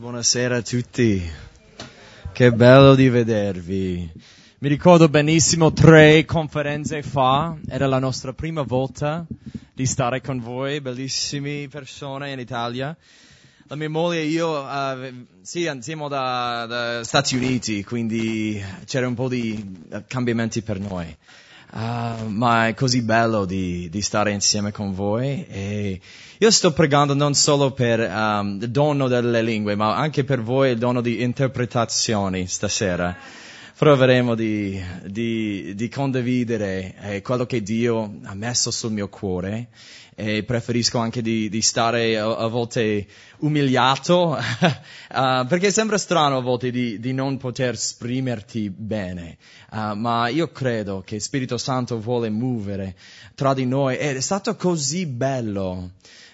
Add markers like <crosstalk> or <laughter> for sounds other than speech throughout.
Buonasera a tutti, che bello di vedervi. Mi ricordo benissimo tre conferenze fa, era la nostra prima volta di stare con voi, bellissime persone in Italia. La mia moglie e io, uh, sì, siamo da, da, Stati Uniti, quindi c'era un po' di cambiamenti per noi. Uh, ma è così bello di, di, stare insieme con voi e io sto pregando non solo per um, il dono delle lingue, ma anche per voi il dono di interpretazioni stasera. Proveremo di, di, di condividere eh, quello che Dio ha messo sul mio cuore e preferisco anche di, di stare a, a, volte umiliato, uh, <laughs> perché sembra strano a volte di, di non poter esprimerti bene, uh, ma io credo che Spirito Santo vuole muovere tra di noi ed è stato così bello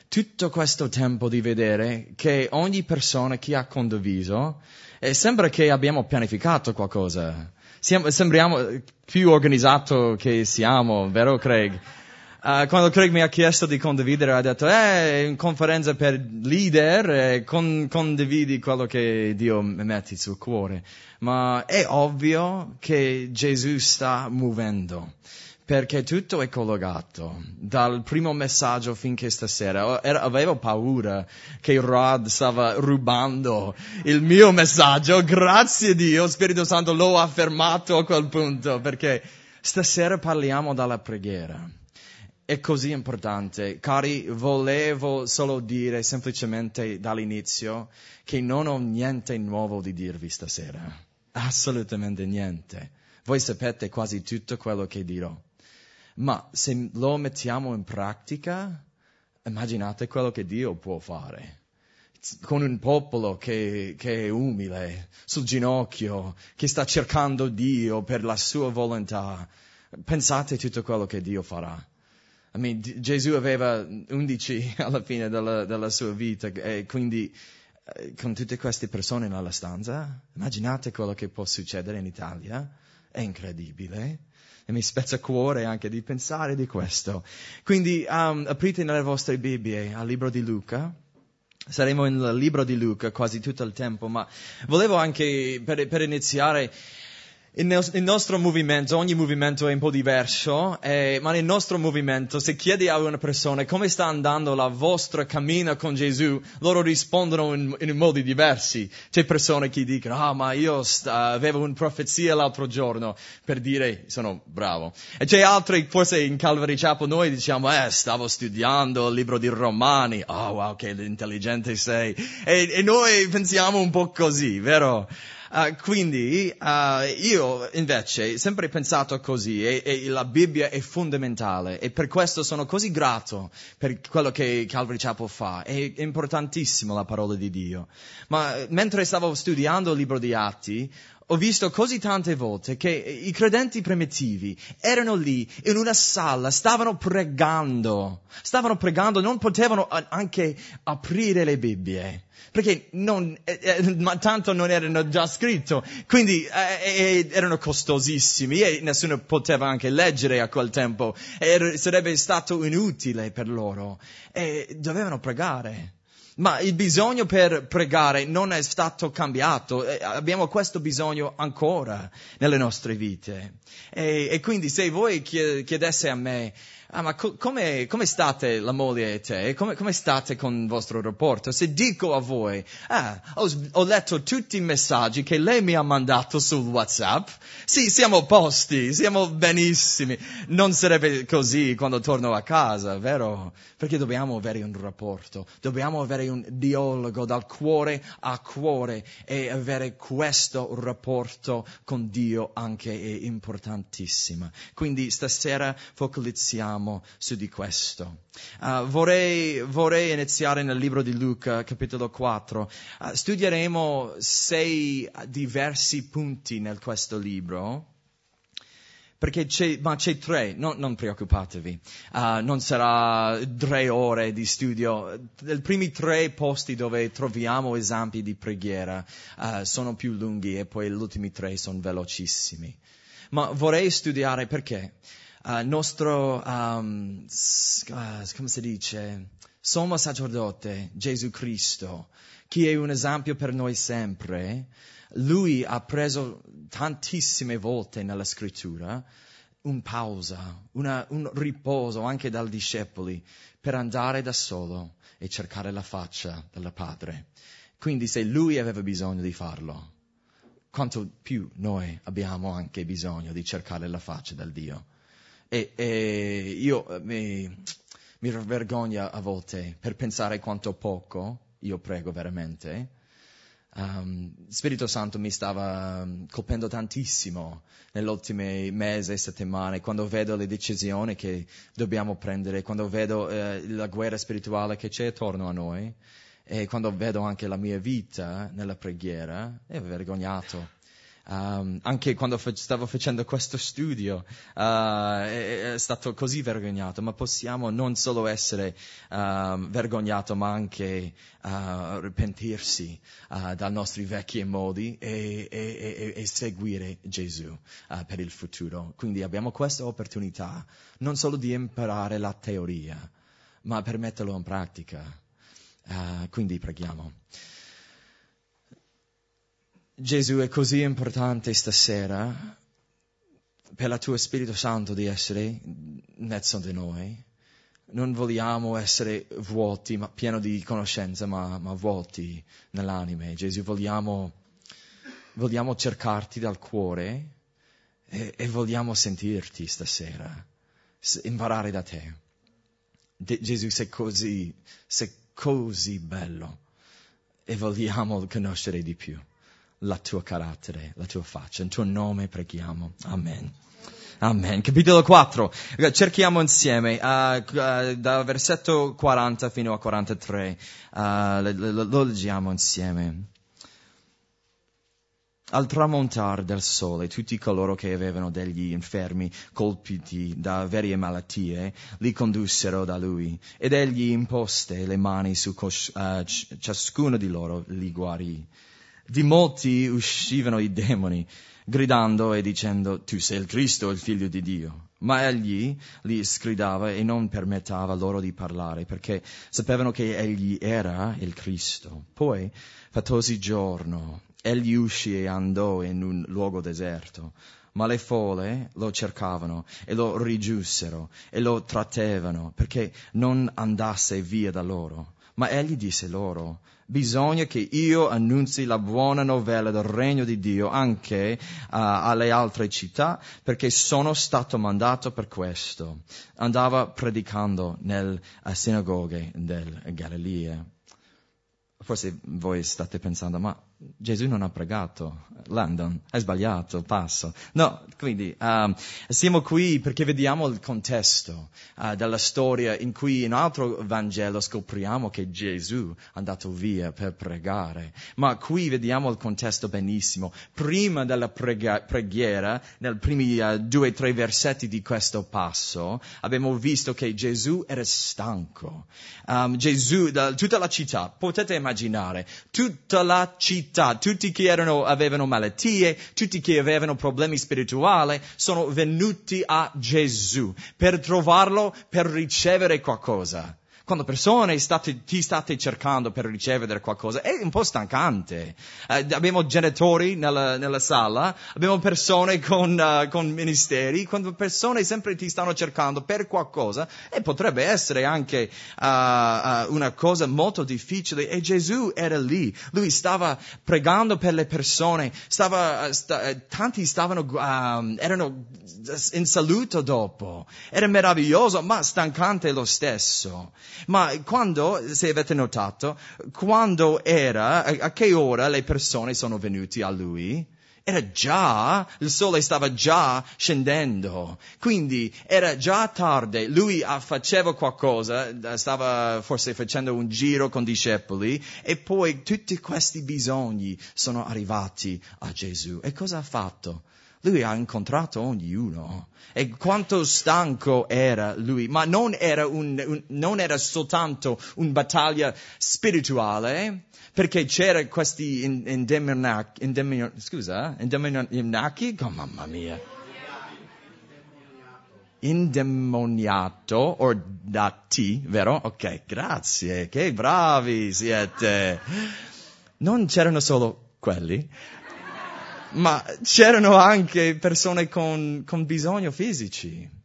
tutto questo tempo di vedere che ogni persona che ha condiviso, eh, sembra che abbiamo pianificato qualcosa. Siamo, sembriamo più organizzato che siamo, vero Craig? Uh, quando Craig mi ha chiesto di condividere, ha detto, eh, in conferenza per leader, eh, con, condividi quello che Dio mette sul cuore. Ma è ovvio che Gesù sta muovendo perché tutto è collegato, dal primo messaggio finché stasera. Era, avevo paura che Rod stava rubando il mio messaggio, grazie a Dio, Spirito Santo lo ha fermato a quel punto, perché stasera parliamo dalla preghiera è così importante. Cari, volevo solo dire semplicemente dall'inizio che non ho niente nuovo di dirvi stasera. Assolutamente niente. Voi sapete quasi tutto quello che dirò. Ma se lo mettiamo in pratica, immaginate quello che Dio può fare. Con un popolo che, che è umile, sul ginocchio, che sta cercando Dio per la sua volontà. Pensate tutto quello che Dio farà. I mean, Gesù aveva 11 <laughs> alla fine della, della sua vita e quindi eh, con tutte queste persone nella stanza, immaginate quello che può succedere in Italia. È incredibile. E mi spezza cuore anche di pensare di questo. Quindi um, aprite nelle vostre Bibbie al libro di Luca. Saremo nel libro di Luca quasi tutto il tempo, ma volevo anche per, per iniziare il nostro movimento, ogni movimento è un po' diverso, eh, ma nel nostro movimento, se chiedi a una persona come sta andando la vostra cammina con Gesù, loro rispondono in, in modi diversi. C'è persone che dicono, ah, ma io sta, avevo una profezia l'altro giorno per dire sono bravo. E c'è altri, forse in Calvary Chapel noi diciamo, eh, stavo studiando il libro di Romani, oh wow, che intelligente sei. E, e noi pensiamo un po' così, vero? Uh, quindi uh, io invece ho sempre pensato così e, e, la Bibbia è fondamentale e per questo sono così grato per quello che Calvary Chapel fa. È, è importantissimo la parola di Dio. Ma mentre stavo studiando il libro di Atti, ho visto così tante volte che i credenti primitivi erano lì in una sala, stavano pregando, stavano pregando, non potevano anche aprire le Bibbie perché non, eh, eh, ma tanto non erano già scritto, quindi eh, eh, erano costosissimi e nessuno poteva anche leggere a quel tempo, e sarebbe stato inutile per loro e dovevano pregare. Ma il bisogno per pregare non è stato cambiato, abbiamo questo bisogno ancora nelle nostre vite. E, e quindi se voi chiedesse a me, ah, ma co- come, come, state la moglie e te? Come, come, state con il vostro rapporto? Se dico a voi, ah, ho, ho, letto tutti i messaggi che lei mi ha mandato sul WhatsApp, sì, siamo posti, siamo benissimi. Non sarebbe così quando torno a casa, vero? Perché dobbiamo avere un rapporto, dobbiamo avere un dialogo dal cuore a cuore e avere questo rapporto con Dio anche è importantissimo. Quindi stasera focalizziamo riflettiamo su di questo. Uh, vorrei, vorrei, iniziare nel libro di Luca, capitolo 4. Uh, studieremo sei diversi punti nel questo libro. Perché c'è, ma c'è tre, no, non preoccupatevi, uh, non sarà tre ore di studio. I primi tre posti dove troviamo esempi di preghiera sono più lunghi e poi gli ultimi tre sono velocissimi. Ma vorrei studiare perché? Uh, nostro, um, come si dice, sommo sacerdote, Gesù Cristo, che è un esempio per noi sempre, lui ha preso tantissime volte nella scrittura un pausa, una, un riposo anche dai discepoli per andare da solo e cercare la faccia del Padre. Quindi se lui aveva bisogno di farlo, quanto più noi abbiamo anche bisogno di cercare la faccia del Dio. E, e io eh, mi, mi vergogno a volte per pensare quanto poco io prego veramente. Um, Spirito Santo mi stava um, colpendo tantissimo negli ultimi mesi e settimane, quando vedo le decisioni che dobbiamo prendere, quando vedo uh, la guerra spirituale che c'è attorno a noi e quando vedo anche la mia vita nella preghiera, è vergognato Um, anche quando fe- stavo facendo questo studio uh, è, è, stato così vergognato, ma possiamo non solo essere uh, vergognato, ma anche uh, pentirsi uh, dai nostri vecchi modi e, e, e, e seguire Gesù per il futuro. Quindi abbiamo questa opportunità non solo di imparare la teoria, ma per metterlo in pratica. Quindi preghiamo. Gesù è così importante stasera per il tuo Spirito Santo di essere in mezzo di noi. Non vogliamo essere vuoti, ma pieni di conoscenza, ma, ma vuoti nell'anima. Gesù, vogliamo, vogliamo cercarti dal cuore e, e vogliamo sentirti stasera, imparare da te. De, Gesù, sei così, sei così bello e vogliamo conoscere di più la tua carattere, la tua faccia. In tuo nome preghiamo. Amen. Amen. Capitolo 4. Cerchiamo insieme, uh, uh, dal versetto 40 fino a 43. Uh, lo, lo leggiamo insieme. Al tramontare del sole, tutti coloro che avevano degli infermi colpiti da varie malattie li condussero da lui ed egli imposte le mani su cos- uh, ciascuno di loro li guarì. Di molti uscivano i demoni, gridando e dicendo tu sei il Cristo, il figlio di Dio. Ma egli li sgridava e non permetteva loro di parlare, perché sapevano che egli era il Cristo. Poi, fattosi giorno, egli uscì e andò in un luogo deserto. Ma le folle lo cercavano e lo rigiussero e lo trattevano perché non andasse via da loro. Ma egli disse loro, bisogna che io annunzi la buona novella del regno di Dio anche uh, alle altre città, perché sono stato mandato per questo. Andava predicando nelle sinagoghe del Galilea. Forse voi state pensando, ma Gesù non ha pregato, Landon, hai sbagliato, passo. No, quindi um, siamo qui perché vediamo il contesto uh, della storia in cui in un altro Vangelo scopriamo che Gesù è andato via per pregare. Ma qui vediamo il contesto benissimo. Prima della prega- preghiera, nei primi uh, due o tre versetti di questo passo, abbiamo visto che Gesù era stanco. Um, Gesù, da, tutta la città, potete immaginare, tutta la città città, tutti che erano, avevano malattie, tutti che avevano problemi spirituali, sono venuti a Gesù per trovarlo, per ricevere qualcosa quando persone state, ti state cercando per ricevere qualcosa, è un po' stancante. Eh, abbiamo genitori nella, nella, sala, abbiamo persone con, uh, con, ministeri, quando persone sempre ti stanno cercando per qualcosa, e potrebbe essere anche uh, uh, una cosa molto difficile, e Gesù era lì, lui stava pregando per le persone, stava, sta, tanti stavano, um, erano in saluto dopo, era meraviglioso, ma stancante lo stesso. Ma quando, se avete notato, quando era, a che ora le persone sono venute a lui? Era già, il sole stava già scendendo, quindi era già tardi, lui faceva qualcosa, stava forse facendo un giro con i discepoli e poi tutti questi bisogni sono arrivati a Gesù. E cosa ha fatto? Lui ha incontrato ognuno e quanto stanco era lui, ma non era, un, un, non era soltanto una battaglia spirituale, perché c'era questi endemoniaci, scusa, endemoniaci, oh mamma mia. indemoniato o da T, vero? Ok, grazie, che bravi siete. Non c'erano solo quelli, ma c'erano anche persone con, con bisogno fisici.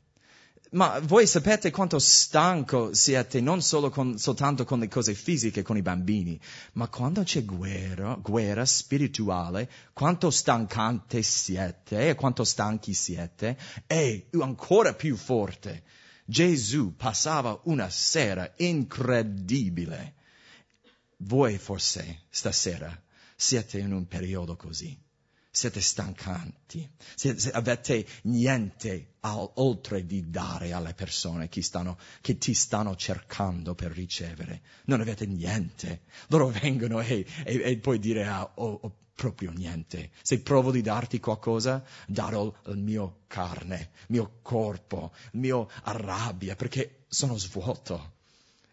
Ma voi sapete quanto stanco siete non solo con, soltanto con le cose fisiche, con i bambini, ma quando c'è guerra, guerra spirituale, quanto stancante siete e quanto stanchi siete, è ancora più forte. Gesù passava una sera incredibile. Voi forse stasera siete in un periodo così siete stancanti, siete, avete niente al, oltre di dare alle persone che, stanno, che, ti stanno cercando per ricevere. Non avete niente. Loro vengono e, e, e puoi dire, ah, ho, ho, proprio niente. Se provo di darti qualcosa, darò il mio carne, il mio corpo, il mio rabbia, perché sono svuoto.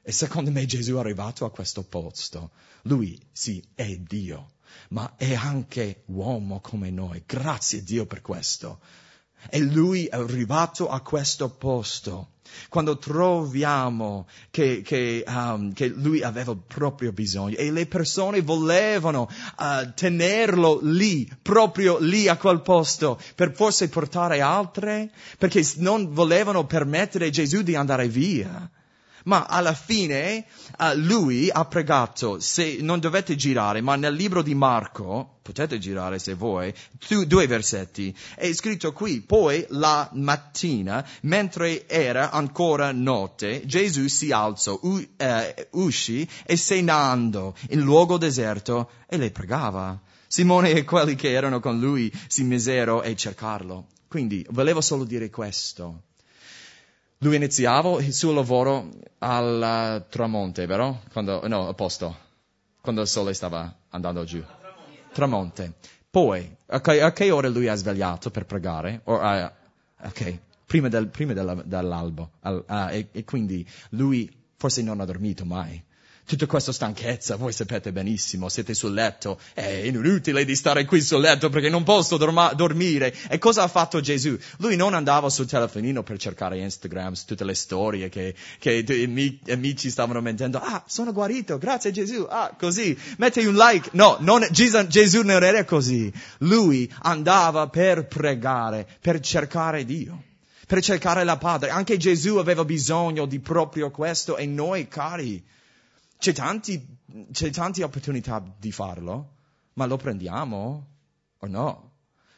E secondo me Gesù è arrivato a questo posto. Lui, sì, è Dio ma è anche uomo come noi. Grazie a Dio per questo. E lui è arrivato a questo posto. Quando troviamo che, che, um, che, lui aveva proprio bisogno e le persone volevano uh, tenerlo lì, proprio lì a quel posto, per forse portare altre, perché non volevano permettere a Gesù di andare via. Ma alla fine uh, lui ha pregato, se non dovete girare, ma nel libro di Marco, potete girare se vuoi, tu, due versetti, è scritto qui, poi la mattina, mentre era ancora notte, Gesù si alzò, u, uh, uscì e se in luogo deserto e le pregava. Simone e quelli che erano con lui si misero a cercarlo. Quindi volevo solo dire questo. Lui iniziava il suo lavoro al tramonte, vero? Quando, no, a posto, quando il sole stava andando giù. Tramonte. Poi, a che, a che ora lui ha svegliato per pregare? Or, uh, ok, prima, del, prima della, dell'albo. Al, uh, e, e quindi lui forse non ha dormito mai tutta questa stanchezza, voi sapete benissimo, siete sul letto, è inutile di stare qui sul letto perché non posso dorma- dormire. E cosa ha fatto Gesù? Lui non andava sul telefonino per cercare Instagram, tutte le storie che, che i amici stavano mettendo, ah, sono guarito, grazie Gesù, ah, così, metti un like. No, non, Gesù non era così. Lui andava per pregare, per cercare Dio per cercare la Padre. Anche Gesù aveva bisogno di proprio questo e noi, cari, c'è, tanti, c'è tante opportunità di farlo, ma lo prendiamo o no?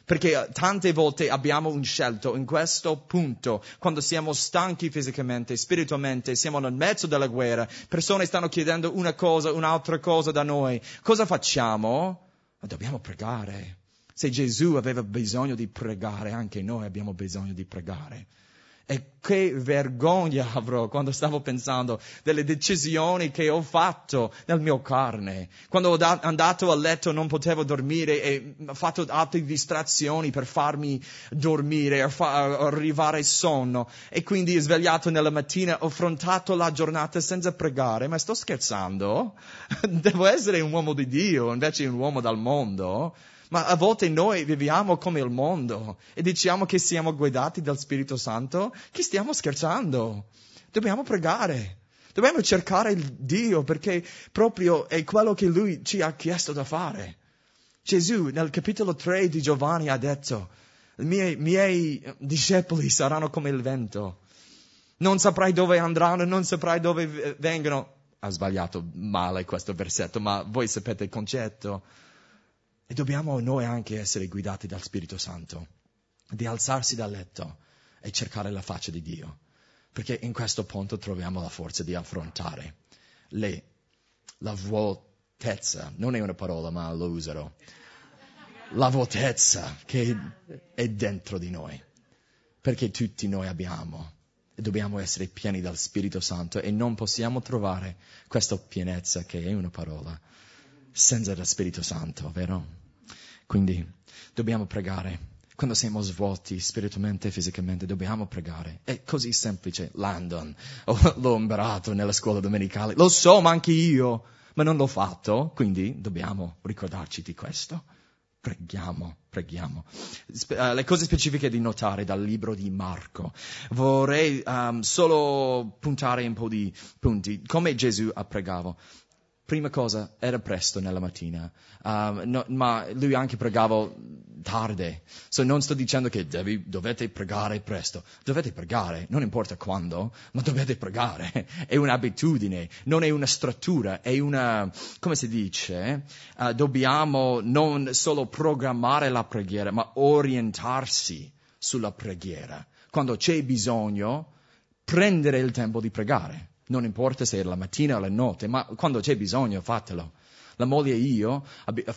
Perché tante volte abbiamo un scelto in questo punto, quando siamo stanchi fisicamente, spiritualmente, siamo nel mezzo della guerra, persone stanno chiedendo una cosa, un'altra cosa da noi. Cosa facciamo? Dobbiamo pregare. Se Gesù aveva bisogno di pregare, anche noi abbiamo bisogno di pregare. E che vergogna avrò quando stavo pensando delle decisioni che ho fatto nel mio carne. Quando ho da- andato a letto non potevo dormire e ho fatto altre distrazioni per farmi dormire, fa- arrivare sonno. E quindi svegliato nella mattina, ho affrontato la giornata senza pregare. Ma sto scherzando? <laughs> Devo essere un uomo di Dio invece un uomo dal mondo. Ma a volte noi viviamo come il mondo e diciamo che siamo guidati dal Spirito Santo, che stiamo scherzando. Dobbiamo pregare. Dobbiamo cercare il Dio perché proprio è quello che Lui ci ha chiesto da fare. Gesù nel capitolo 3 di Giovanni ha detto, i miei, miei discepoli saranno come il vento. Non saprai dove andranno, non saprai dove vengono. Ha sbagliato male questo versetto, ma voi sapete il concetto. E dobbiamo noi anche essere guidati dal Spirito Santo, di alzarsi dal letto e cercare la faccia di Dio, perché in questo punto troviamo la forza di affrontare le, la vuotezza, non è una parola ma lo userò, la vuotezza che è dentro di noi, perché tutti noi abbiamo e dobbiamo essere pieni dal Spirito Santo e non possiamo trovare questa pienezza che è una parola senza lo Spirito Santo, vero? Quindi dobbiamo pregare. Quando siamo svuoti spiritualmente e fisicamente dobbiamo pregare. È così semplice. Landon, oh, <laughs> l'ho imparato nella scuola domenicale. Lo so, ma anche io. Ma non l'ho fatto, quindi dobbiamo ricordarci di questo. preghiamo, preghiamo. Uh, le cose specifiche di notare dal libro di Marco. Vorrei um, solo puntare un po' di punti. Come Gesù ha pregato prima cosa era presto nella mattina, um, no, ma lui anche pregava tardi. So non sto dicendo che devi, dovete pregare presto, dovete pregare, non importa quando, ma dovete pregare. È un'abitudine, non è una struttura, è una, come si dice, uh, dobbiamo non solo programmare la preghiera, ma orientarsi sulla preghiera. Quando c'è bisogno, prendere il tempo di pregare non importa se è la mattina o la notte, ma quando c'è bisogno fatelo. La moglie e io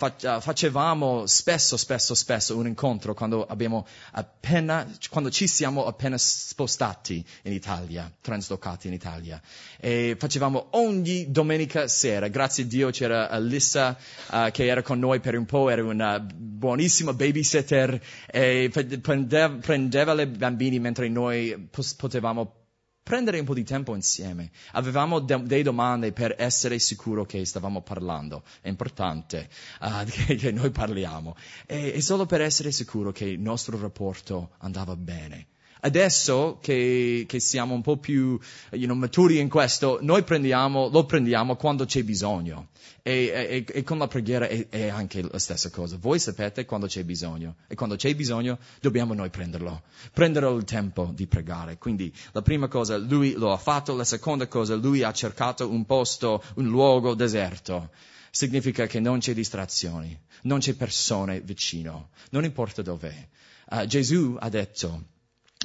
facevamo spesso, spesso, spesso un incontro quando abbiamo appena, quando ci siamo appena spostati in Italia, translocati in Italia. E facevamo ogni domenica sera, grazie a Dio c'era Alissa uh, che era con noi per un po', era una buonissima babysitter e prendeva, prendeva le bambini mentre noi potevamo prendere un po' di tempo insieme. Avevamo de- delle domande per essere sicuro che stavamo parlando. È importante uh, <laughs> che, che, noi parliamo. E, e solo per essere sicuro che il nostro rapporto andava bene. Adesso che, che siamo un po' più you know, maturi in questo, noi prendiamo, lo prendiamo quando c'è bisogno. E, e, e con la preghiera è, è, anche la stessa cosa. Voi sapete quando c'è bisogno. E quando c'è bisogno dobbiamo noi prenderlo. Prendere il tempo di pregare. Quindi la prima cosa lui lo ha fatto, la seconda cosa lui ha cercato un posto, un luogo deserto significa che non c'è distrazioni, non c'è persone vicino, non importa dov'è. Uh, Gesù ha detto,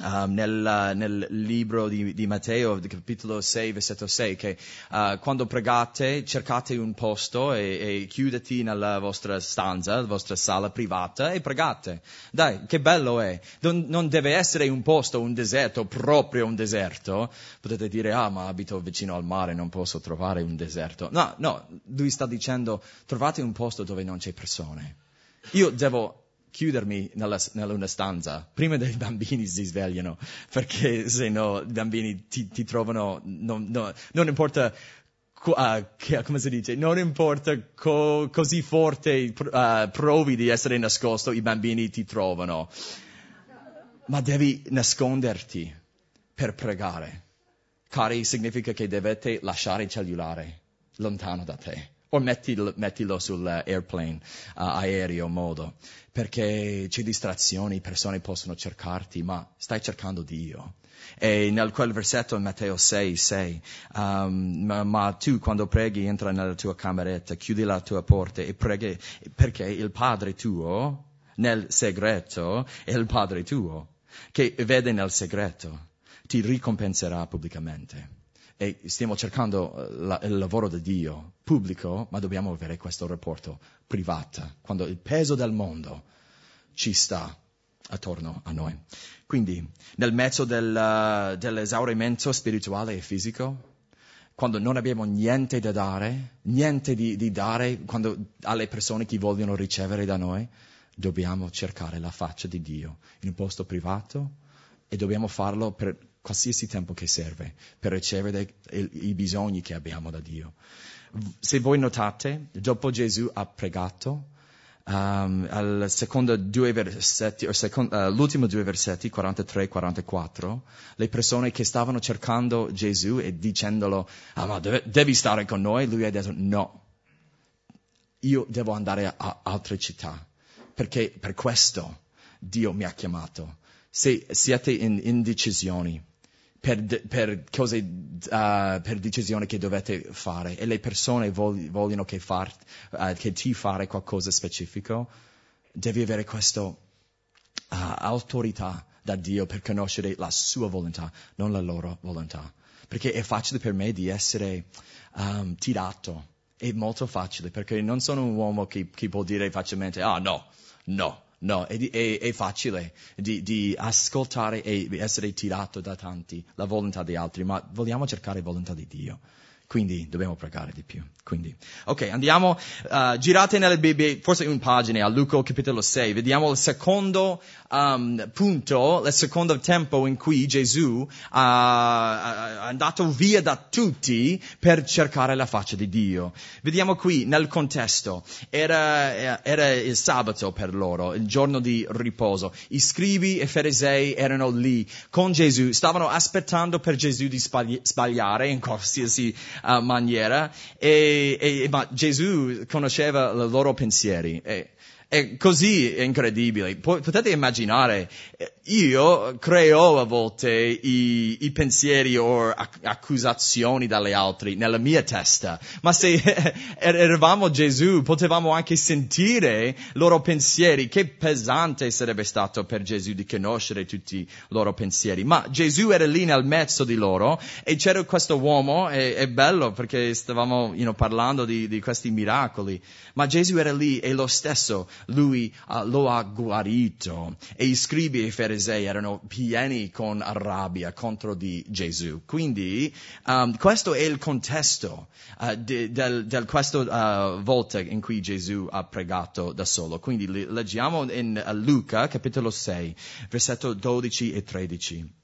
Um, nel, nel, libro di, di, Matteo, capitolo 6, versetto 6, che uh, quando pregate cercate un posto e, e chiudete nella vostra stanza, la vostra sala privata e pregate. Dai, che bello è! Non, non, deve essere un posto, un deserto, proprio un deserto. Potete dire, ah, ma abito vicino al mare, non posso trovare un deserto. No, no, lui sta dicendo, trovate un posto dove non c'è persone. Io devo chiudermi nella, nella una stanza prima che i bambini si svegliano, perché se no i bambini ti, ti trovano, non, no, non importa Uh, che, come si dice, non importa co- così forte uh, provi di essere nascosto, i bambini ti trovano. Ma devi nasconderti per pregare. Cari, significa che dovete lasciare il cellulare lontano da te o mettilo, mettilo sull'airplane, uh, aereo, modo, perché c'è distrazioni, persone possono cercarti, ma stai cercando Dio. E nel quel versetto in Matteo 6, 6, um, ma, ma, tu quando preghi entra nella tua cameretta, chiudi la tua porta e preghi, perché il Padre tuo, nel segreto, è il Padre tuo, che vede nel segreto, ti ricompenserà pubblicamente e stiamo cercando eh, la, il lavoro di Dio pubblico, ma dobbiamo avere questo rapporto privato, quando il peso del mondo ci sta attorno a noi. Quindi, nel mezzo del, uh, dell'esaurimento spirituale e fisico, quando non abbiamo niente da dare, niente di, di dare quando, alle persone che vogliono ricevere da noi, dobbiamo cercare la faccia di Dio in un posto privato e dobbiamo farlo per qualsiasi tempo che serve per ricevere i, bisogni che abbiamo da Dio. Se voi notate, dopo Gesù ha pregato, um, al secondo due versetti, o secondo, uh, l'ultimo due versetti, 43 e 44, le persone che stavano cercando Gesù e dicendolo, ah ma deve, devi stare con noi, lui ha detto no, io devo andare a, a altre città, perché per questo Dio mi ha chiamato. Se siete in indecisioni, per, per cose, uh, per decisioni che dovete fare. E le persone vog- vogliono che, far, uh, che ti fare qualcosa specifico, devi avere questa uh, autorità da Dio per conoscere la sua volontà, non la loro volontà. Perché è facile per me di essere um, tirato, è molto facile, perché non sono un uomo che, che può dire facilmente, ah no, no, No, è, è, è facile di, di, ascoltare e essere tirato da tanti, la volontà di altri, ma vogliamo cercare la volontà di Dio. Quindi dobbiamo pregare di più. Quindi, ok, andiamo, uh, girate nelle Bibbie, forse un pagina, a Luca capitolo 6, vediamo il secondo um, punto, il secondo tempo in cui Gesù uh, andato via da tutti per cercare la faccia di Dio. Vediamo qui nel contesto, era, era il sabato per loro, il giorno di riposo. I scribi e farisei erano lì con Gesù, stavano aspettando per Gesù di sbagliare in qualsiasi uh, maniera e, e, ma Gesù conosceva i loro pensieri. E, è così incredibile. Potete immaginare, eh, io creo a volte i, i pensieri o accusazioni dalle altri nella mia testa, ma se <laughs> er-, eravamo Gesù potevamo anche sentire i loro pensieri. Che pesante sarebbe stato per Gesù di conoscere tutti i loro pensieri. Ma Gesù era lì nel mezzo di loro e c'era questo uomo, e, è bello perché stavamo you know, parlando di, di questi miracoli, ma Gesù era lì e lo stesso lui uh, lo ha guarito e i scribi e i farisei erano pieni con rabbia contro di Gesù. Quindi um, questo è il contesto uh, di del, del questo uh, volta in cui Gesù ha pregato da solo. Quindi leggiamo in uh, Luca capitolo 6, versetto 12 e 13.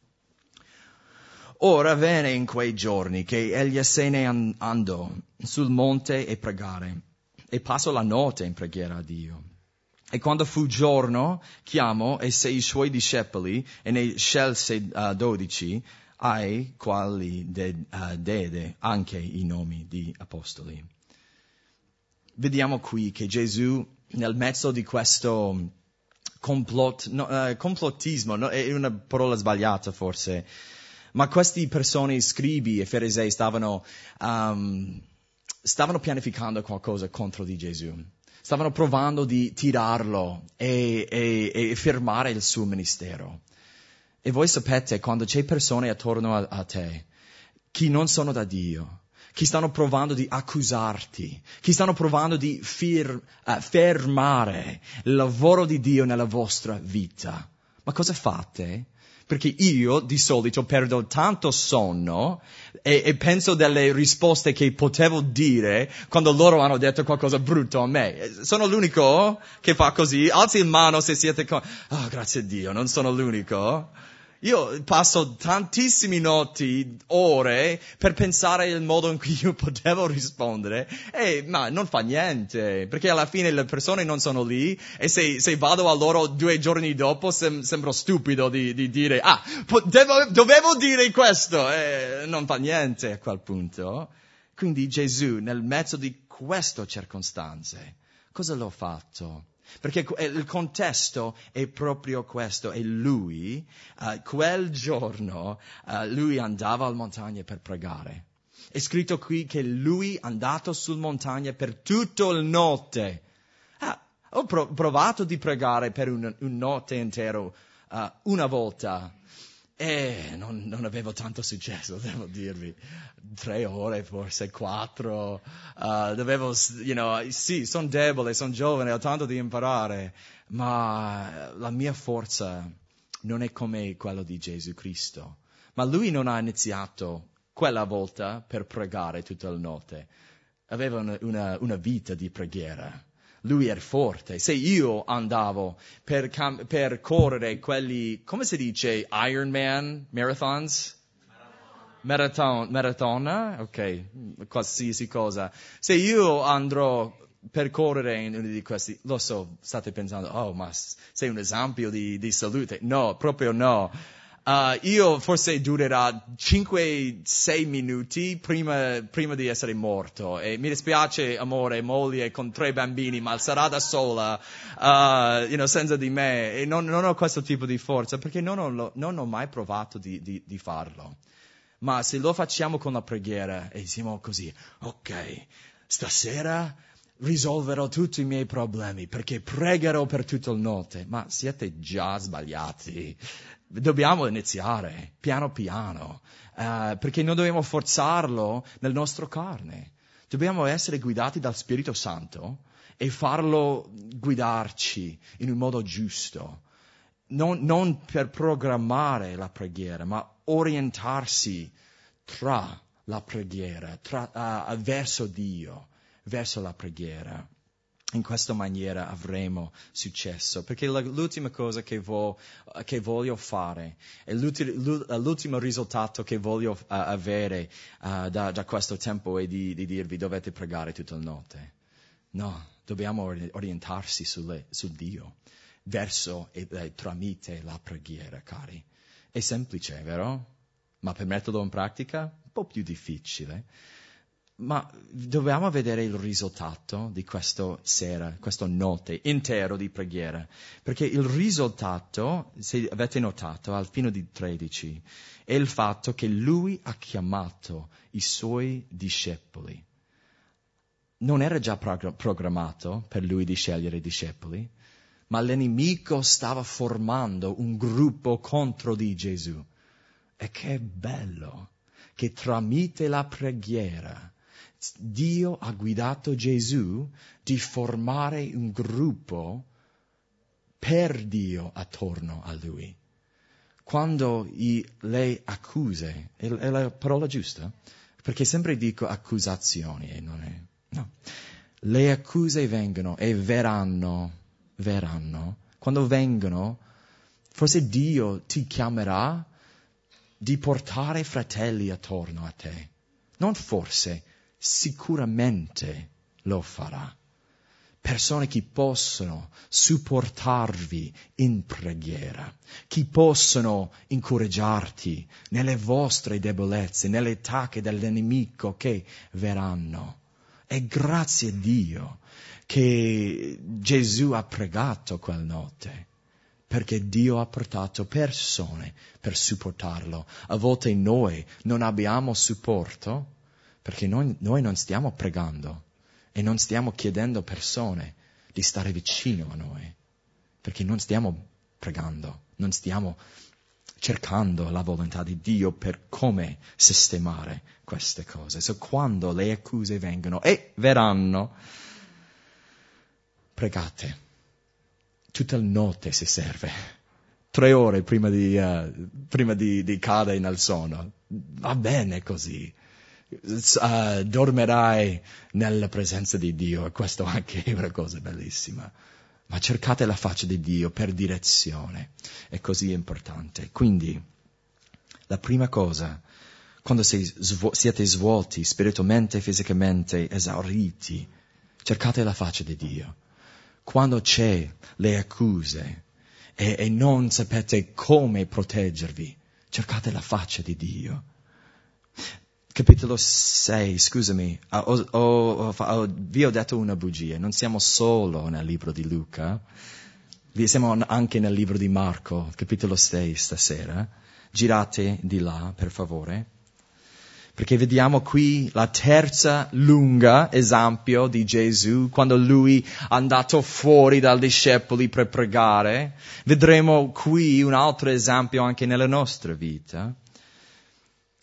Ora venne in quei giorni che egli se ne andò sul monte e pregare e passò la notte in preghiera a Dio. E quando fu giorno, chiamò e sei i suoi discepoli e ne scelse uh, dodici, ai quali de, uh, dede anche i nomi di apostoli. Vediamo qui che Gesù, nel mezzo di questo complot, no, uh, complottismo, no, è una parola sbagliata forse, ma queste persone, scribi e farisei, stavano, um, stavano pianificando qualcosa contro di Gesù stavano provando di tirarlo e, e, e fermare il suo ministero. E voi sapete, quando c'è persone attorno a, a te, chi non sono da Dio, chi stanno provando di accusarti, chi stanno provando di fir, uh, fermare il lavoro di Dio nella vostra vita. Ma cosa fate? Perché io di solito perdo tanto sonno e, e, penso delle risposte che potevo dire quando loro hanno detto qualcosa brutto a me. Sono l'unico che fa così? Alzi il mano se siete con... Oh, grazie a Dio, non sono l'unico. Io passo tantissime notti, ore, per pensare al modo in cui io potevo rispondere, e, ma non fa niente, perché alla fine le persone non sono lì, e se, se vado a loro due giorni dopo sem- sembro stupido di, di dire, ah, po- dovevo dire questo, e non fa niente a quel punto. Quindi Gesù, nel mezzo di queste circostanze, cosa l'ha fatto? Perché il contesto è proprio questo e lui, uh, quel giorno, uh, lui andava al montagna per pregare. È scritto qui che lui è andato sul montagna per tutta la notte. Ah, ho provato di pregare per una, una notte intera uh, una volta e non, non, avevo tanto successo, <laughs> devo dirvi. Tre ore, forse quattro. Uh, dovevo, you know, sì, sono debole, sono giovane, ho tanto di imparare, ma la mia forza non è come quella di Gesù Cristo. Ma lui non ha iniziato quella volta per pregare tutta la notte. Aveva una, una, una vita di preghiera lui era forte. Se io andavo per, cam- per correre quelli, come si dice, Ironman marathons? Marathon, maratona? Ok, qualsiasi cosa. Se io andrò per correre in uno di questi, lo so, state pensando, oh, ma sei un esempio di, di salute. No, proprio no. Uh, io forse durerà 5-6 minuti prima, prima, di essere morto e mi dispiace amore, moglie con tre bambini, ma sarà da sola, uh, you know, senza di me e non, non, ho questo tipo di forza perché non ho, non ho mai provato di, di, di farlo. Ma se lo facciamo con la preghiera e siamo così, ok, stasera risolverò tutti i miei problemi perché pregherò per tutta la notte. Ma siete già sbagliati. Dobbiamo iniziare piano piano, uh, perché non dobbiamo forzarlo nel nostro carne. Dobbiamo essere guidati dal Spirito Santo e farlo guidarci in un modo giusto. Non, non per programmare la preghiera, ma orientarsi tra la preghiera tra, uh, verso Dio, verso la preghiera. In questa maniera avremo successo, perché l'ultima cosa che, vo, che voglio fare e l'ultimo risultato che voglio uh, avere uh, da, da, questo tempo è di, di, dirvi dovete pregare tutta la notte. No, dobbiamo orientarsi sulle, su Dio, verso e eh, tramite la preghiera, cari. È semplice, vero? Ma per metterlo in pratica, un po' più difficile. Ma dobbiamo vedere il risultato di questa sera, questa notte intero di preghiera. Perché il risultato, se avete notato, al fine di 13, è il fatto che lui ha chiamato i suoi discepoli. Non era già programmato per lui di scegliere i discepoli, ma l'enemico stava formando un gruppo contro di Gesù. E che bello che tramite la preghiera Dio ha guidato Gesù di formare un gruppo per Dio attorno a lui. Quando i, le accuse, è, è, la parola giusta? Perché sempre dico accusazioni e non è. No. Le accuse vengono e verranno, verranno. Quando vengono, forse Dio ti chiamerà di portare fratelli attorno a te. Non forse, sicuramente lo farà. Persone che possono supportarvi in preghiera, che possono incoraggiarti nelle vostre debolezze, nelle attacchi dell'nemico che verranno. E grazie a Dio che Gesù ha pregato quella notte perché Dio ha portato persone per supportarlo. A volte noi non abbiamo supporto perché noi, noi non stiamo pregando e non stiamo chiedendo persone di stare vicino a noi, perché non stiamo pregando, non stiamo cercando la volontà di Dio per come sistemare queste cose. So quando le accuse vengono e verranno, pregate. Tutta la notte si serve. Tre ore prima di, uh, prima di, di cadere nel sonno. Va bene così uh, dormirai nella presenza di Dio e questo <laughs> anche è una cosa bellissima. Ma cercate la faccia di Dio per direzione, è così importante. Quindi, la prima cosa, quando siete svuoti spiritualmente fisicamente, esauriti, cercate la faccia di Dio. Quando c'è le accuse e, e non sapete come proteggervi, cercate la faccia di Dio capitolo 6, scusami, ho, ho, ho, vi ho detto una bugia, non siamo solo nel libro di Luca, siamo anche nel libro di Marco, capitolo 6 stasera. Girate di là, per favore. Perché vediamo qui la terza lunga esempio di Gesù, quando lui è andato fuori dai discepoli per pregare. Vedremo qui un altro esempio anche nella nostra vita.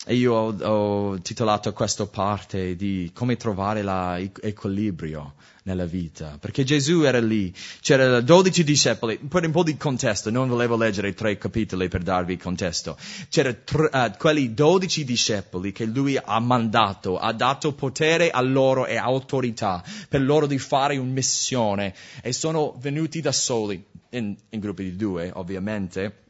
E io ho, ho, titolato questa parte di come trovare l'equilibrio nella vita, perché Gesù era lì, c'erano dodici discepoli, per un po' di contesto, non volevo leggere tre capitoli per darvi contesto, c'erano uh, quelli dodici discepoli che lui ha mandato, ha dato potere a loro e autorità per loro di fare una missione. E sono venuti da soli, in, in gruppi di due ovviamente,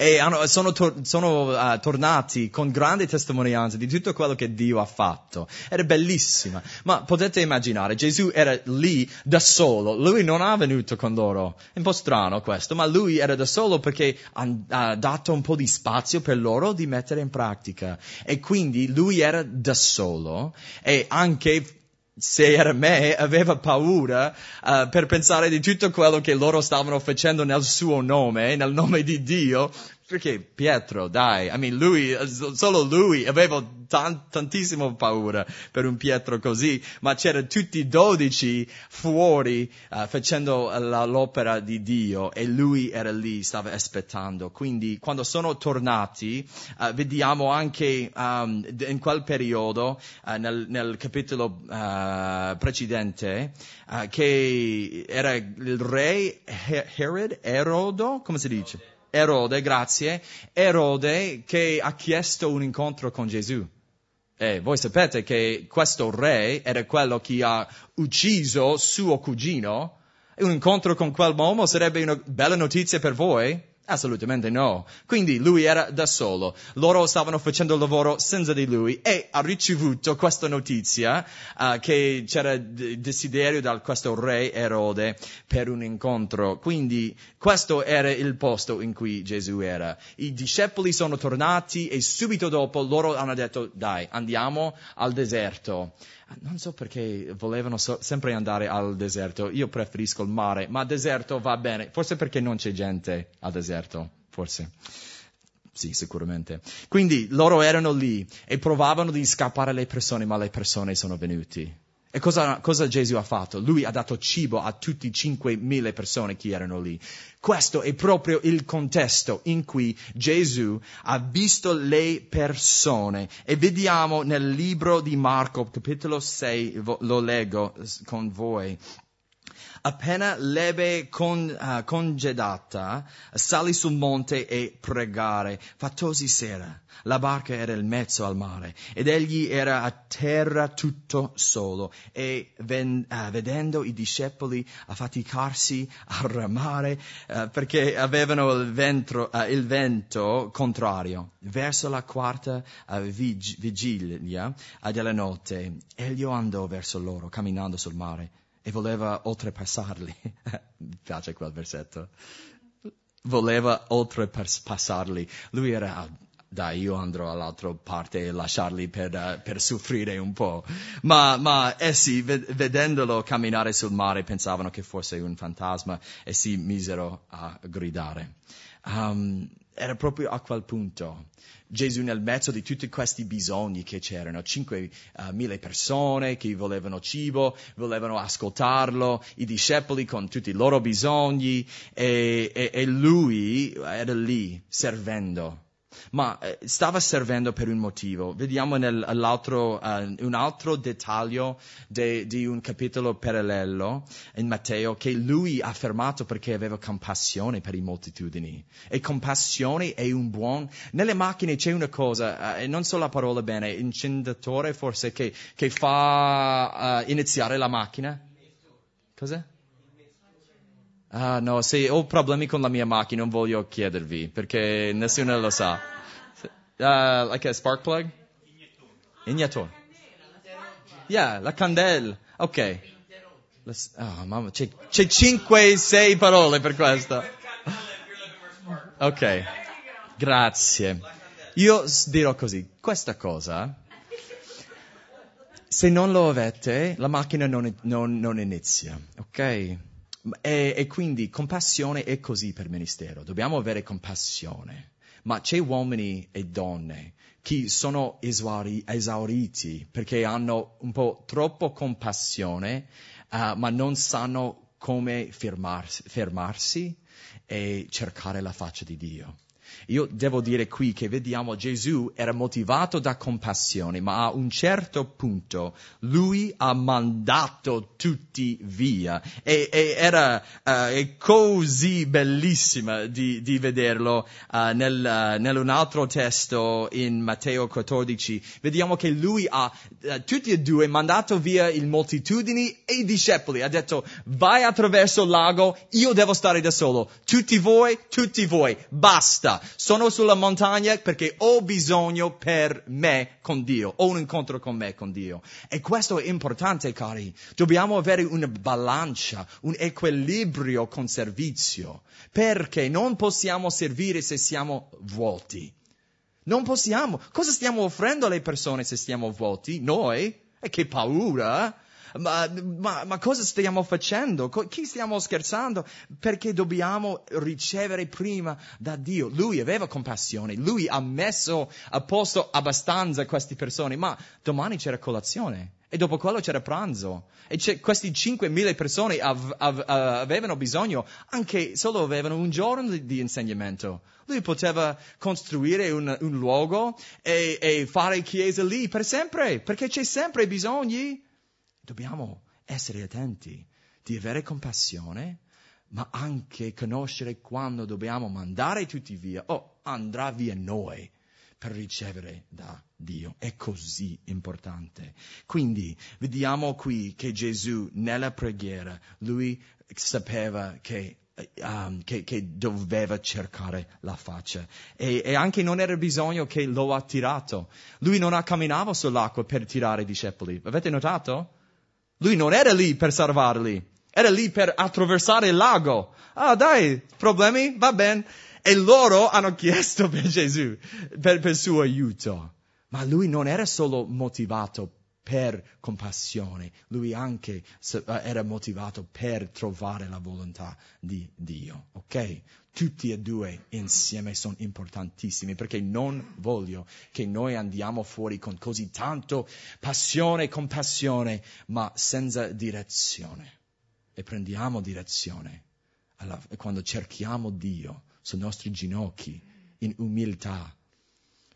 e hanno, sono, tor- sono uh, tornati con grande testimonianza di tutto quello che Dio ha fatto. Era bellissima. Ma potete immaginare, Gesù era lì da solo, lui non ha venuto con loro. È un po' strano questo, ma lui era da solo perché ha dato un po' di spazio per loro di mettere in pratica. E quindi lui era da solo e anche se era me, aveva paura uh, per pensare di tutto quello che loro stavano facendo nel suo nome, nel nome di Dio, perché Pietro, dai, I mean, lui, solo lui, avevo tan, tantissimo paura per un Pietro così, ma c'erano tutti i dodici fuori uh, facendo la, l'opera di Dio e lui era lì, stava aspettando. Quindi quando sono tornati, uh, vediamo anche um, in quel periodo, uh, nel, nel, capitolo precedente, che era il re Herod, Erodo, come si dice? Erode, grazie, Erode che ha chiesto un incontro con Gesù. E voi sapete che questo re era quello che ha ucciso suo cugino? Un incontro con quell'uomo sarebbe una bella notizia per voi? Assolutamente no. Quindi lui era da solo. Loro stavano facendo il lavoro senza di lui e ha ricevuto questa notizia uh, che c'era desiderio da questo re Erode per un incontro. Quindi questo era il posto in cui Gesù era. I discepoli sono tornati e subito dopo loro hanno detto dai andiamo al deserto. Non so perché volevano so- sempre andare al deserto, io preferisco il mare, ma deserto va bene, forse perché non c'è gente al deserto, forse. Sì, sicuramente. Quindi loro erano lì e provavano di scappare alle persone, ma le persone sono venute. E cosa, cosa, Gesù ha fatto? Lui ha dato cibo a tutti i 5.000 persone che erano lì. Questo è proprio il contesto in cui Gesù ha visto le persone. E vediamo nel libro di Marco, capitolo 6, lo leggo con voi. Appena l'ebbe con, uh, congedata, salì sul monte e pregare. Fattosi sera. La barca era in mezzo al mare ed egli era a terra tutto solo e ven, uh, vedendo i discepoli affaticarsi a ramare uh, perché avevano il, ventro, il, vento contrario, verso la quarta vig- vigilia della notte, egli andò verso loro camminando sul mare e voleva oltrepassarli. <laughs> Mi piace quel versetto. Voleva oltrepassarli. Lui era, dai, io andrò all'altra parte e lasciarli per, per soffrire un po'. Ma, ma essi, vedendolo camminare sul mare, pensavano che fosse un fantasma e si misero a gridare. Um, era proprio a quel punto. Gesù nel mezzo di tutti questi bisogni che c'erano, 5.000 uh, persone che volevano cibo, volevano ascoltarlo, i discepoli con tutti i loro bisogni e, e, e lui era lì servendo ma eh, stava servendo per un motivo. Vediamo nell'altro, uh, un altro dettaglio de, di un capitolo parallelo in Matteo che lui ha affermato perché aveva compassione per i moltitudini. E compassione è un buon... Nelle macchine c'è una cosa, uh, non so la parola bene, incendiatore forse che, che fa uh, iniziare la macchina. Cos'è? Ah no, se ho problemi con la mia macchina non voglio chiedervi perché nessuno lo sa. Uh, like a spark plug? Iniettore. Yeah, la candela. Ok. Oh, mamma, c'è, c'è 5-6 parole per questo. Ok. Grazie. Io dirò così, questa cosa, se non lo avete, la macchina non, non, non inizia, ok? E, e quindi compassione è così per ministero, dobbiamo avere compassione. Ma c'è uomini e donne che sono esauri, esauriti perché hanno un po' troppo compassione, uh, ma non sanno come fermarsi, fermarsi e cercare la faccia di Dio. Io devo dire qui che vediamo Gesù era motivato da compassione, ma a un certo punto lui ha mandato tutti via e, e era uh, così bellissima di, di vederlo uh, nel, uh, nell'un altro testo in Matteo 14. Vediamo che lui ha tutti e due mandato via il moltitudini e i discepoli. Ha detto vai attraverso il lago, io devo stare da solo. Tutti voi, tutti voi, basta sono sulla montagna perché ho bisogno per me con Dio, ho un incontro con me con Dio. E questo è importante, cari. Dobbiamo avere una bilancia, un equilibrio con servizio, perché non possiamo servire se siamo vuoti. Non possiamo. Cosa stiamo offrendo alle persone se stiamo vuoti? Noi? E che paura! Ma, ma, ma, cosa stiamo facendo? Chi stiamo scherzando? Perché dobbiamo ricevere prima da Dio. Lui aveva compassione, lui ha messo a posto abbastanza queste persone, ma domani c'era colazione. E dopo quello c'era pranzo. E questi 5.000 persone av- av- avevano bisogno, anche solo avevano un giorno di, di insegnamento. Lui poteva costruire un, un luogo e, e, fare chiesa lì per sempre, perché c'è sempre bisogni. Dobbiamo essere attenti di avere compassione, ma anche conoscere quando dobbiamo mandare tutti via o oh, andrà via noi per ricevere da Dio. È così importante. Quindi vediamo qui che Gesù nella preghiera, lui sapeva che Um, che, che, doveva cercare la faccia. E, e, anche non era bisogno che lo ha tirato. Lui non ha camminato sull'acqua per tirare i discepoli. Avete notato? Lui non era lì per salvarli. Era lì per attraversare il lago. Ah, dai, problemi? Va bene. E loro hanno chiesto per Gesù, per, il suo aiuto. Ma lui non era solo motivato per compassione, lui anche eh, era motivato per trovare la volontà di Dio. Ok? Tutti e due insieme sono importantissimi perché non voglio che noi andiamo fuori con così tanto passione e compassione, ma senza direzione. E prendiamo direzione alla, quando cerchiamo Dio sui nostri ginocchi in umiltà.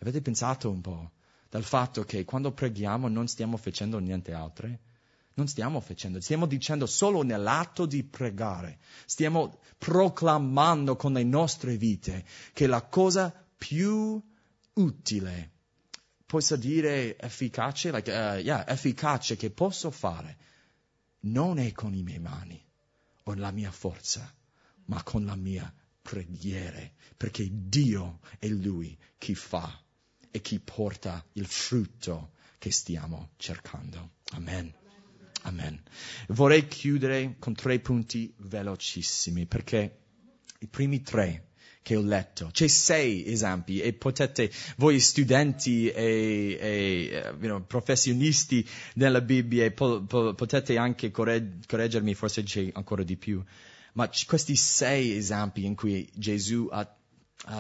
Avete pensato un po'? Dal fatto che quando preghiamo non stiamo facendo niente altro. Non stiamo facendo, stiamo dicendo solo nell'atto di pregare, stiamo proclamando con le nostre vite che la cosa più utile, posso dire efficace, like, uh, yeah, efficace che posso fare, non è con le mie mani o la mia forza, ma con la mia preghiera, perché Dio è Lui chi fa e chi porta il frutto che stiamo cercando. Amen. Amen. Vorrei chiudere con tre punti velocissimi perché i primi tre che ho letto. C'è sei esempi e potete, voi studenti e, e you know, professionisti nella Bibbia, po, po, potete anche correg- correggermi, forse c'è ancora di più, ma questi sei esempi in cui Gesù ha,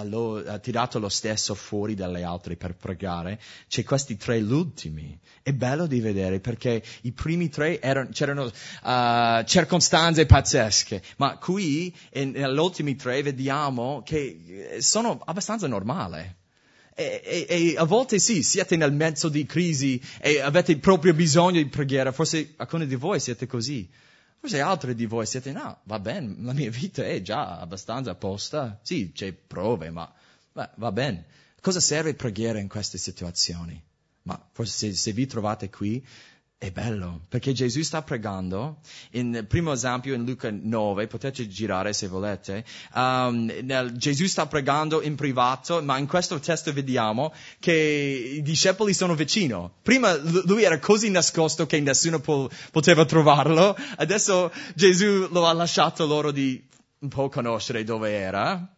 lo, ha tirato lo stesso fuori dalle altre per pregare, c'è questi tre ultimi. È bello di vedere perché i primi tre erano, c'erano uh, circostanze pazzesche, ma qui negli ultimi tre vediamo che sono abbastanza normali. E, e, e, a volte sì, siete nel mezzo di crisi e avete proprio bisogno di preghiera, forse alcuni di voi siete così. Forse altri di voi siete, no, va bene, la mia vita è già abbastanza a. Sì, c'è prove, ma beh, va bene. Cosa serve preghiera in queste situazioni? Ma forse se, se vi trovate qui è bello, perché Gesù sta pregando, in primo esempio in Luca 9, potete girare se volete, um, nel, Gesù sta pregando in privato, ma in questo testo vediamo che i discepoli sono vicino. Prima lui era così nascosto che nessuno po- poteva trovarlo, adesso Gesù lo ha lasciato loro di un po' conoscere dove era.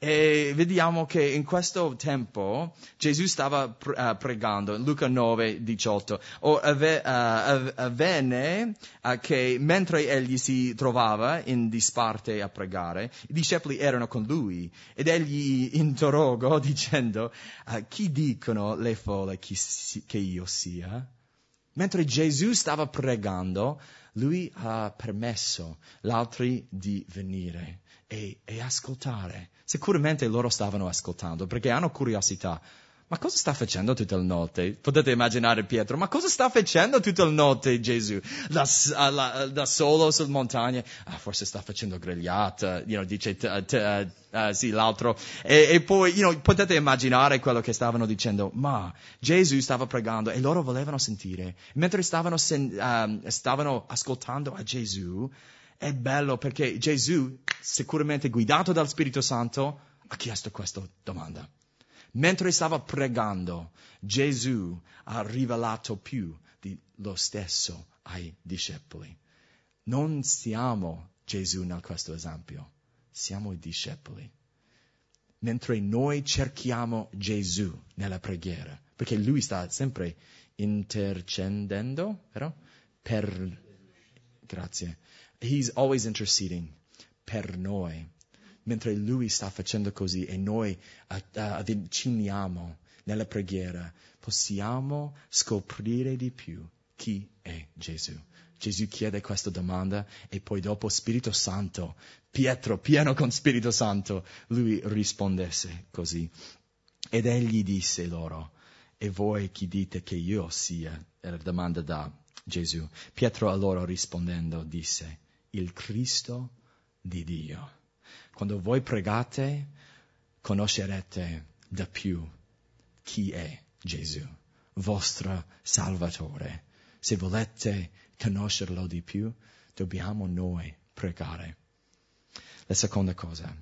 E vediamo che in questo tempo Gesù stava uh, pregando, in Luca 9, 18, o uh, avvenne uh, che mentre egli si trovava in disparte a pregare, i discepoli erano con lui ed egli interrogò <laughs> dicendo, chi dicono le folle che io sia? Mentre Gesù stava pregando, lui ha permesso gli altri di venire e, e ascoltare. Sicuramente loro stavano ascoltando perché hanno curiosità. Ma cosa sta facendo tutta la notte? Potete immaginare Pietro, ma cosa sta facendo tutta la notte Gesù? Da, la, da solo sulla montagna? Ah, forse sta facendo grigliata, you know, dice t- t- uh, sì, l'altro. E, e poi, you know, potete immaginare quello che stavano dicendo, ma Gesù stava pregando e loro volevano sentire. Mentre stavano, sen- um, stavano ascoltando a Gesù, è bello perché Gesù, sicuramente guidato dal Spirito Santo, ha chiesto questa domanda. Mentre stava pregando, Gesù ha rivelato più di lo stesso ai discepoli. Non siamo Gesù in questo esempio, siamo i discepoli. Mentre noi cerchiamo Gesù nella preghiera, perché lui sta sempre intercedendo, vero? Per, grazie, He's always interceding per noi. Mentre Lui sta facendo così e noi avviciniamo nella preghiera, possiamo scoprire di più chi è Gesù. Gesù chiede questa domanda e poi dopo Spirito Santo, Pietro pieno con Spirito Santo, lui rispondesse così. Ed egli disse loro, e voi chi dite che io sia? La domanda da Gesù. Pietro allora rispondendo disse, il Cristo di Dio. Quando voi pregate, conoscerete da più chi è Gesù, vostro Salvatore. Se volete conoscerlo di più, dobbiamo noi pregare. La seconda cosa,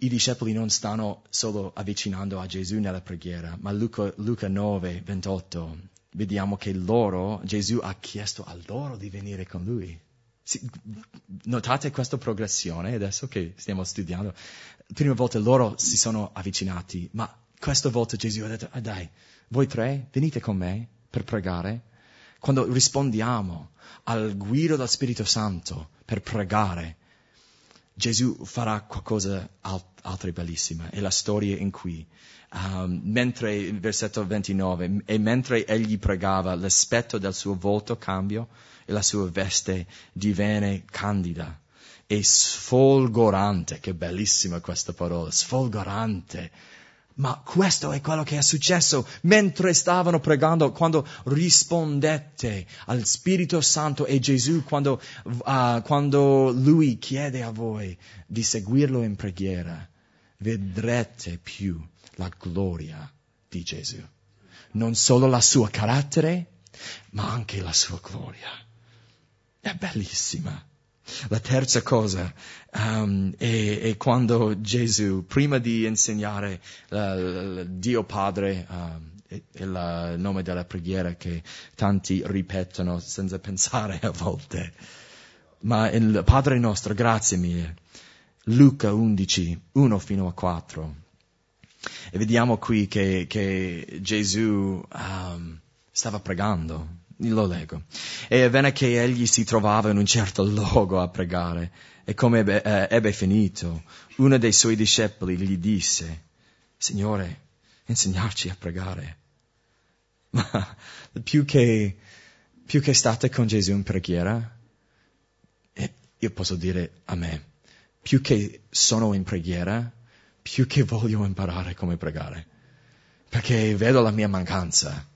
i discepoli non stanno solo avvicinando a Gesù nella preghiera, ma Luca, Luca 9, 28, vediamo che loro, Gesù ha chiesto a loro di venire con lui. Notate questa progressione adesso che stiamo studiando. Prima volta loro si sono avvicinati, ma questa volta Gesù ha detto, ah, dai, voi tre venite con me per pregare. Quando rispondiamo al guido del Spirito Santo per pregare, Gesù farà qualcosa altro bellissimo. È la storia in cui, um, mentre, il versetto 29, e mentre egli pregava, l'aspetto del suo volto cambiò e la sua veste divenne candida e sfolgorante. Che bellissima questa parola, sfolgorante ma questo è quello che è successo mentre stavano pregando, quando rispondette al Spirito Santo e Gesù, quando, uh, quando Lui chiede a voi di seguirlo in preghiera, vedrete più la gloria di Gesù. Non solo la sua carattere, ma anche la sua gloria. È bellissima. La terza cosa um, è, è, quando Gesù, prima di insegnare uh, Dio Padre, è, è il nome della preghiera che tanti ripetono senza pensare a volte, ma il Padre nostro, grazie mille, Luca 11, 1 fino a 4. E vediamo qui che, che Gesù um, stava pregando lo leggo. E avvenne che egli si trovava in un certo luogo a pregare, e come ebbe, eh, ebbe finito, uno dei suoi discepoli gli disse, Signore, insegnarci a pregare. <laughs> Ma più che, più che state con Gesù in preghiera, io posso dire a me, più che sono in preghiera, più che voglio imparare come pregare. Perché vedo la mia mancanza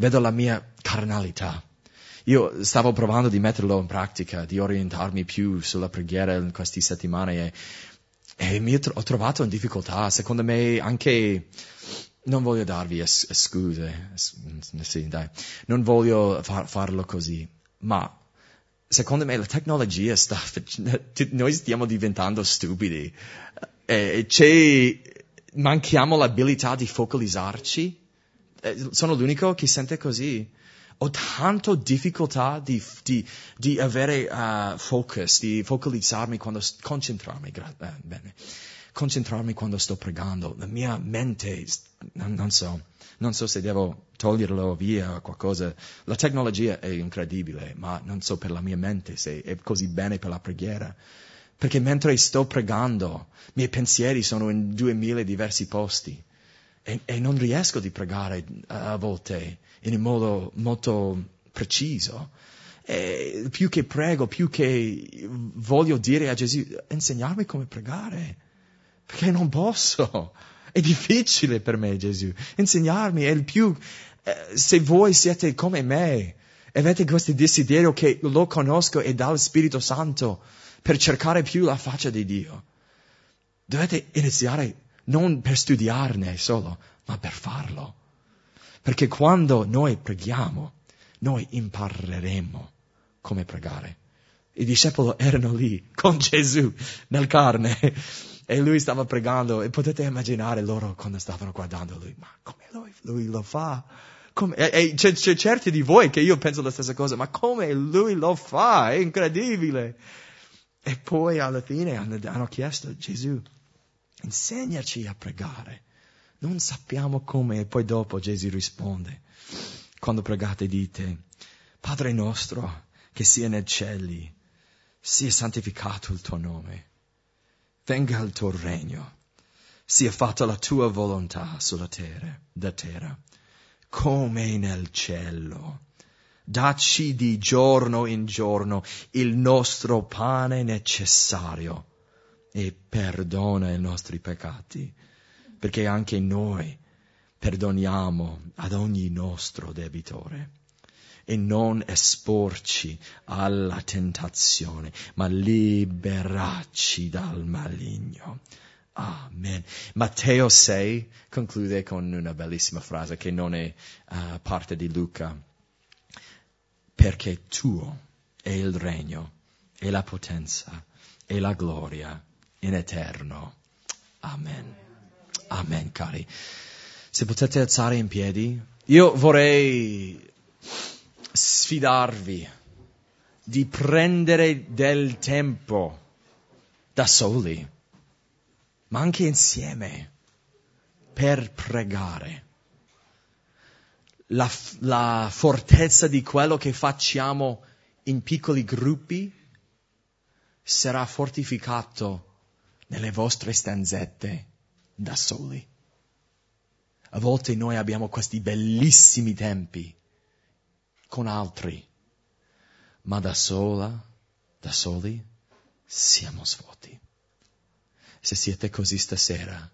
vedo la mia carnalità. Io stavo provando di metterlo in pratica, di orientarmi più sulla preghiera in queste settimane e, e mi ho trovato in difficoltà. Secondo me anche, non voglio darvi es- scuse, es- sì, dai, non voglio far- farlo così, ma secondo me la tecnologia sta, <laughs> noi stiamo diventando stupidi. E c'è, manchiamo l'abilità di focalizzarci eh, sono l'unico che sente così. Ho tanto difficoltà di, di, di avere uh, focus, di focalizzarmi quando, concentrarmi, gra- eh, bene, concentrarmi quando sto pregando. La mia mente, non, non so, non so se devo toglierlo via o qualcosa. La tecnologia è incredibile, ma non so per la mia mente se è così bene per la preghiera. Perché mentre sto pregando, i miei pensieri sono in duemila diversi posti e, e non riesco di pregare a volte in un modo molto preciso. E più che prego, più che voglio dire a Gesù, insegnarmi come pregare, perché non posso. È difficile per me, Gesù. Insegnarmi è il più, eh, se voi siete come me avete questo desiderio che lo conosco e dal Spirito Santo per cercare più la faccia di Dio, dovete iniziare non per studiarne solo, ma per farlo. Perché quando noi preghiamo, noi impareremo come pregare. I discepoli erano lì con <laughs> Gesù nel carne e lui stava pregando e potete immaginare loro quando stavano guardando lui, ma come lui, lui lo fa? Come, e, e c'è, c'è certi di voi che io penso la stessa cosa, ma come lui lo fa? È incredibile. E poi alla fine hanno, hanno chiesto Gesù, insegnaci a pregare. Non sappiamo come e poi dopo Gesù risponde. Quando pregate dite, Padre nostro che sia nei cieli, sia santificato il tuo nome, venga il tuo regno, sia fatta la tua volontà sulla terra, da terra, come nel cielo. Dacci di giorno in giorno il nostro pane necessario e perdona i nostri peccati, perché anche noi perdoniamo ad ogni nostro debitore. E non esporci alla tentazione, ma liberarci dal maligno. Amen. Matteo 6 conclude con una bellissima frase che non è uh, parte di Luca. Perché tuo è il regno e la potenza e la gloria in eterno. Amen. Amen, cari. Se potete alzare in piedi, io vorrei sfidarvi di prendere del tempo da soli, ma anche insieme per pregare. La, la fortezza di quello che facciamo in piccoli gruppi sarà fortificato nelle vostre stanzette da soli. A volte noi abbiamo questi bellissimi tempi con altri, ma da sola, da soli, siamo svuoti. Se siete così stasera,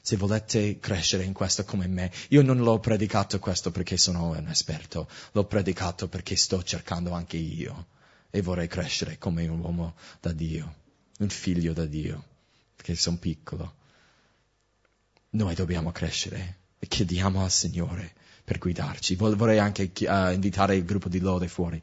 se volete crescere in questo come me, io non l'ho predicato questo perché sono un esperto, l'ho predicato perché sto cercando anche io e vorrei crescere come un uomo da Dio, un figlio da Dio, perché sono piccolo. Noi dobbiamo crescere e chiediamo al Signore per guidarci. Vorrei anche uh, invitare il gruppo di lode fuori,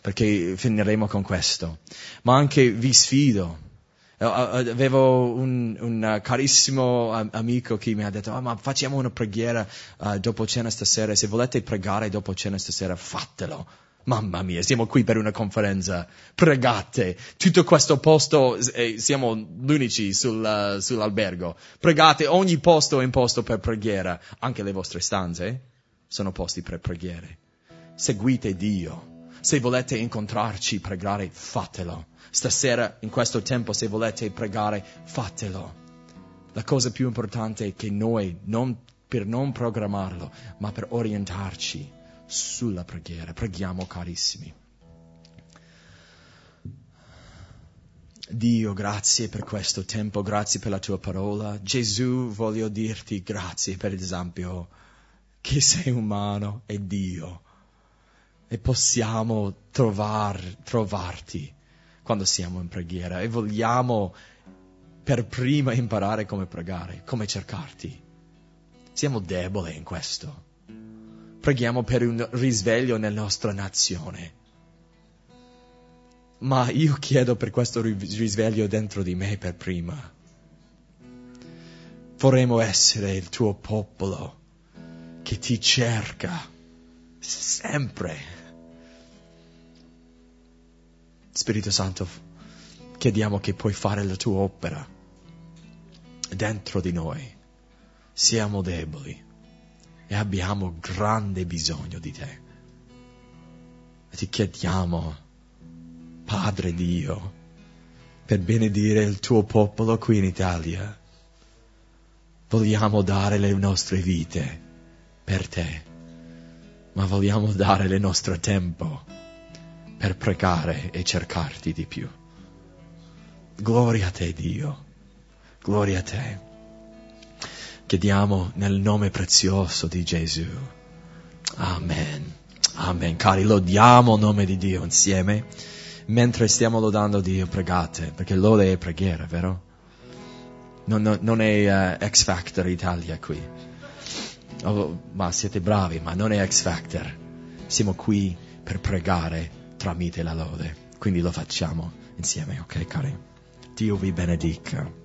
perché finiremo con questo. Ma anche vi sfido. Avevo un, un carissimo amico che mi ha detto, oh, ma facciamo una preghiera uh, dopo cena stasera, se volete pregare dopo cena stasera, fatelo. Mamma mia, siamo qui per una conferenza. Pregate. Tutto questo posto, eh, siamo gli unici sul, uh, sull'albergo. Pregate, ogni posto è in posto per preghiera. Anche le vostre stanze sono posti per preghiere. Seguite Dio. Se volete incontrarci, pregare, fatelo. Stasera, in questo tempo, se volete pregare, fatelo. La cosa più importante è che noi, non, per non programmarlo, ma per orientarci, sulla preghiera. Preghiamo carissimi. Dio, grazie per questo tempo, grazie per la tua parola. Gesù, voglio dirti grazie per esempio che sei umano e Dio e possiamo trovar, trovarti quando siamo in preghiera e vogliamo per prima imparare come pregare, come cercarti. Siamo deboli in questo preghiamo per un risveglio nella nostra nazione. Ma io chiedo per questo risveglio dentro di me per prima. Vorremmo essere il tuo popolo che ti cerca sempre. Spirito Santo, chiediamo che puoi fare la tua opera dentro di noi. Siamo deboli e abbiamo grande bisogno di te. E ti chiediamo, Padre Dio, per benedire il tuo popolo qui in Italia. Vogliamo dare le nostre vite per te, ma vogliamo dare il nostro tempo per pregare e cercarti di più. Gloria a te Dio, gloria a te. Chiediamo nel nome prezioso di Gesù. Amen. Amen. Cari, lodiamo il nome di Dio insieme. Mentre stiamo lodando Dio, pregate, perché lode è preghiera, vero? Non, non, non è uh, X Factor Italia qui. Oh, ma siete bravi, ma non è X Factor. Siamo qui per pregare tramite la lode. Quindi lo facciamo insieme, ok, cari? Dio vi benedica.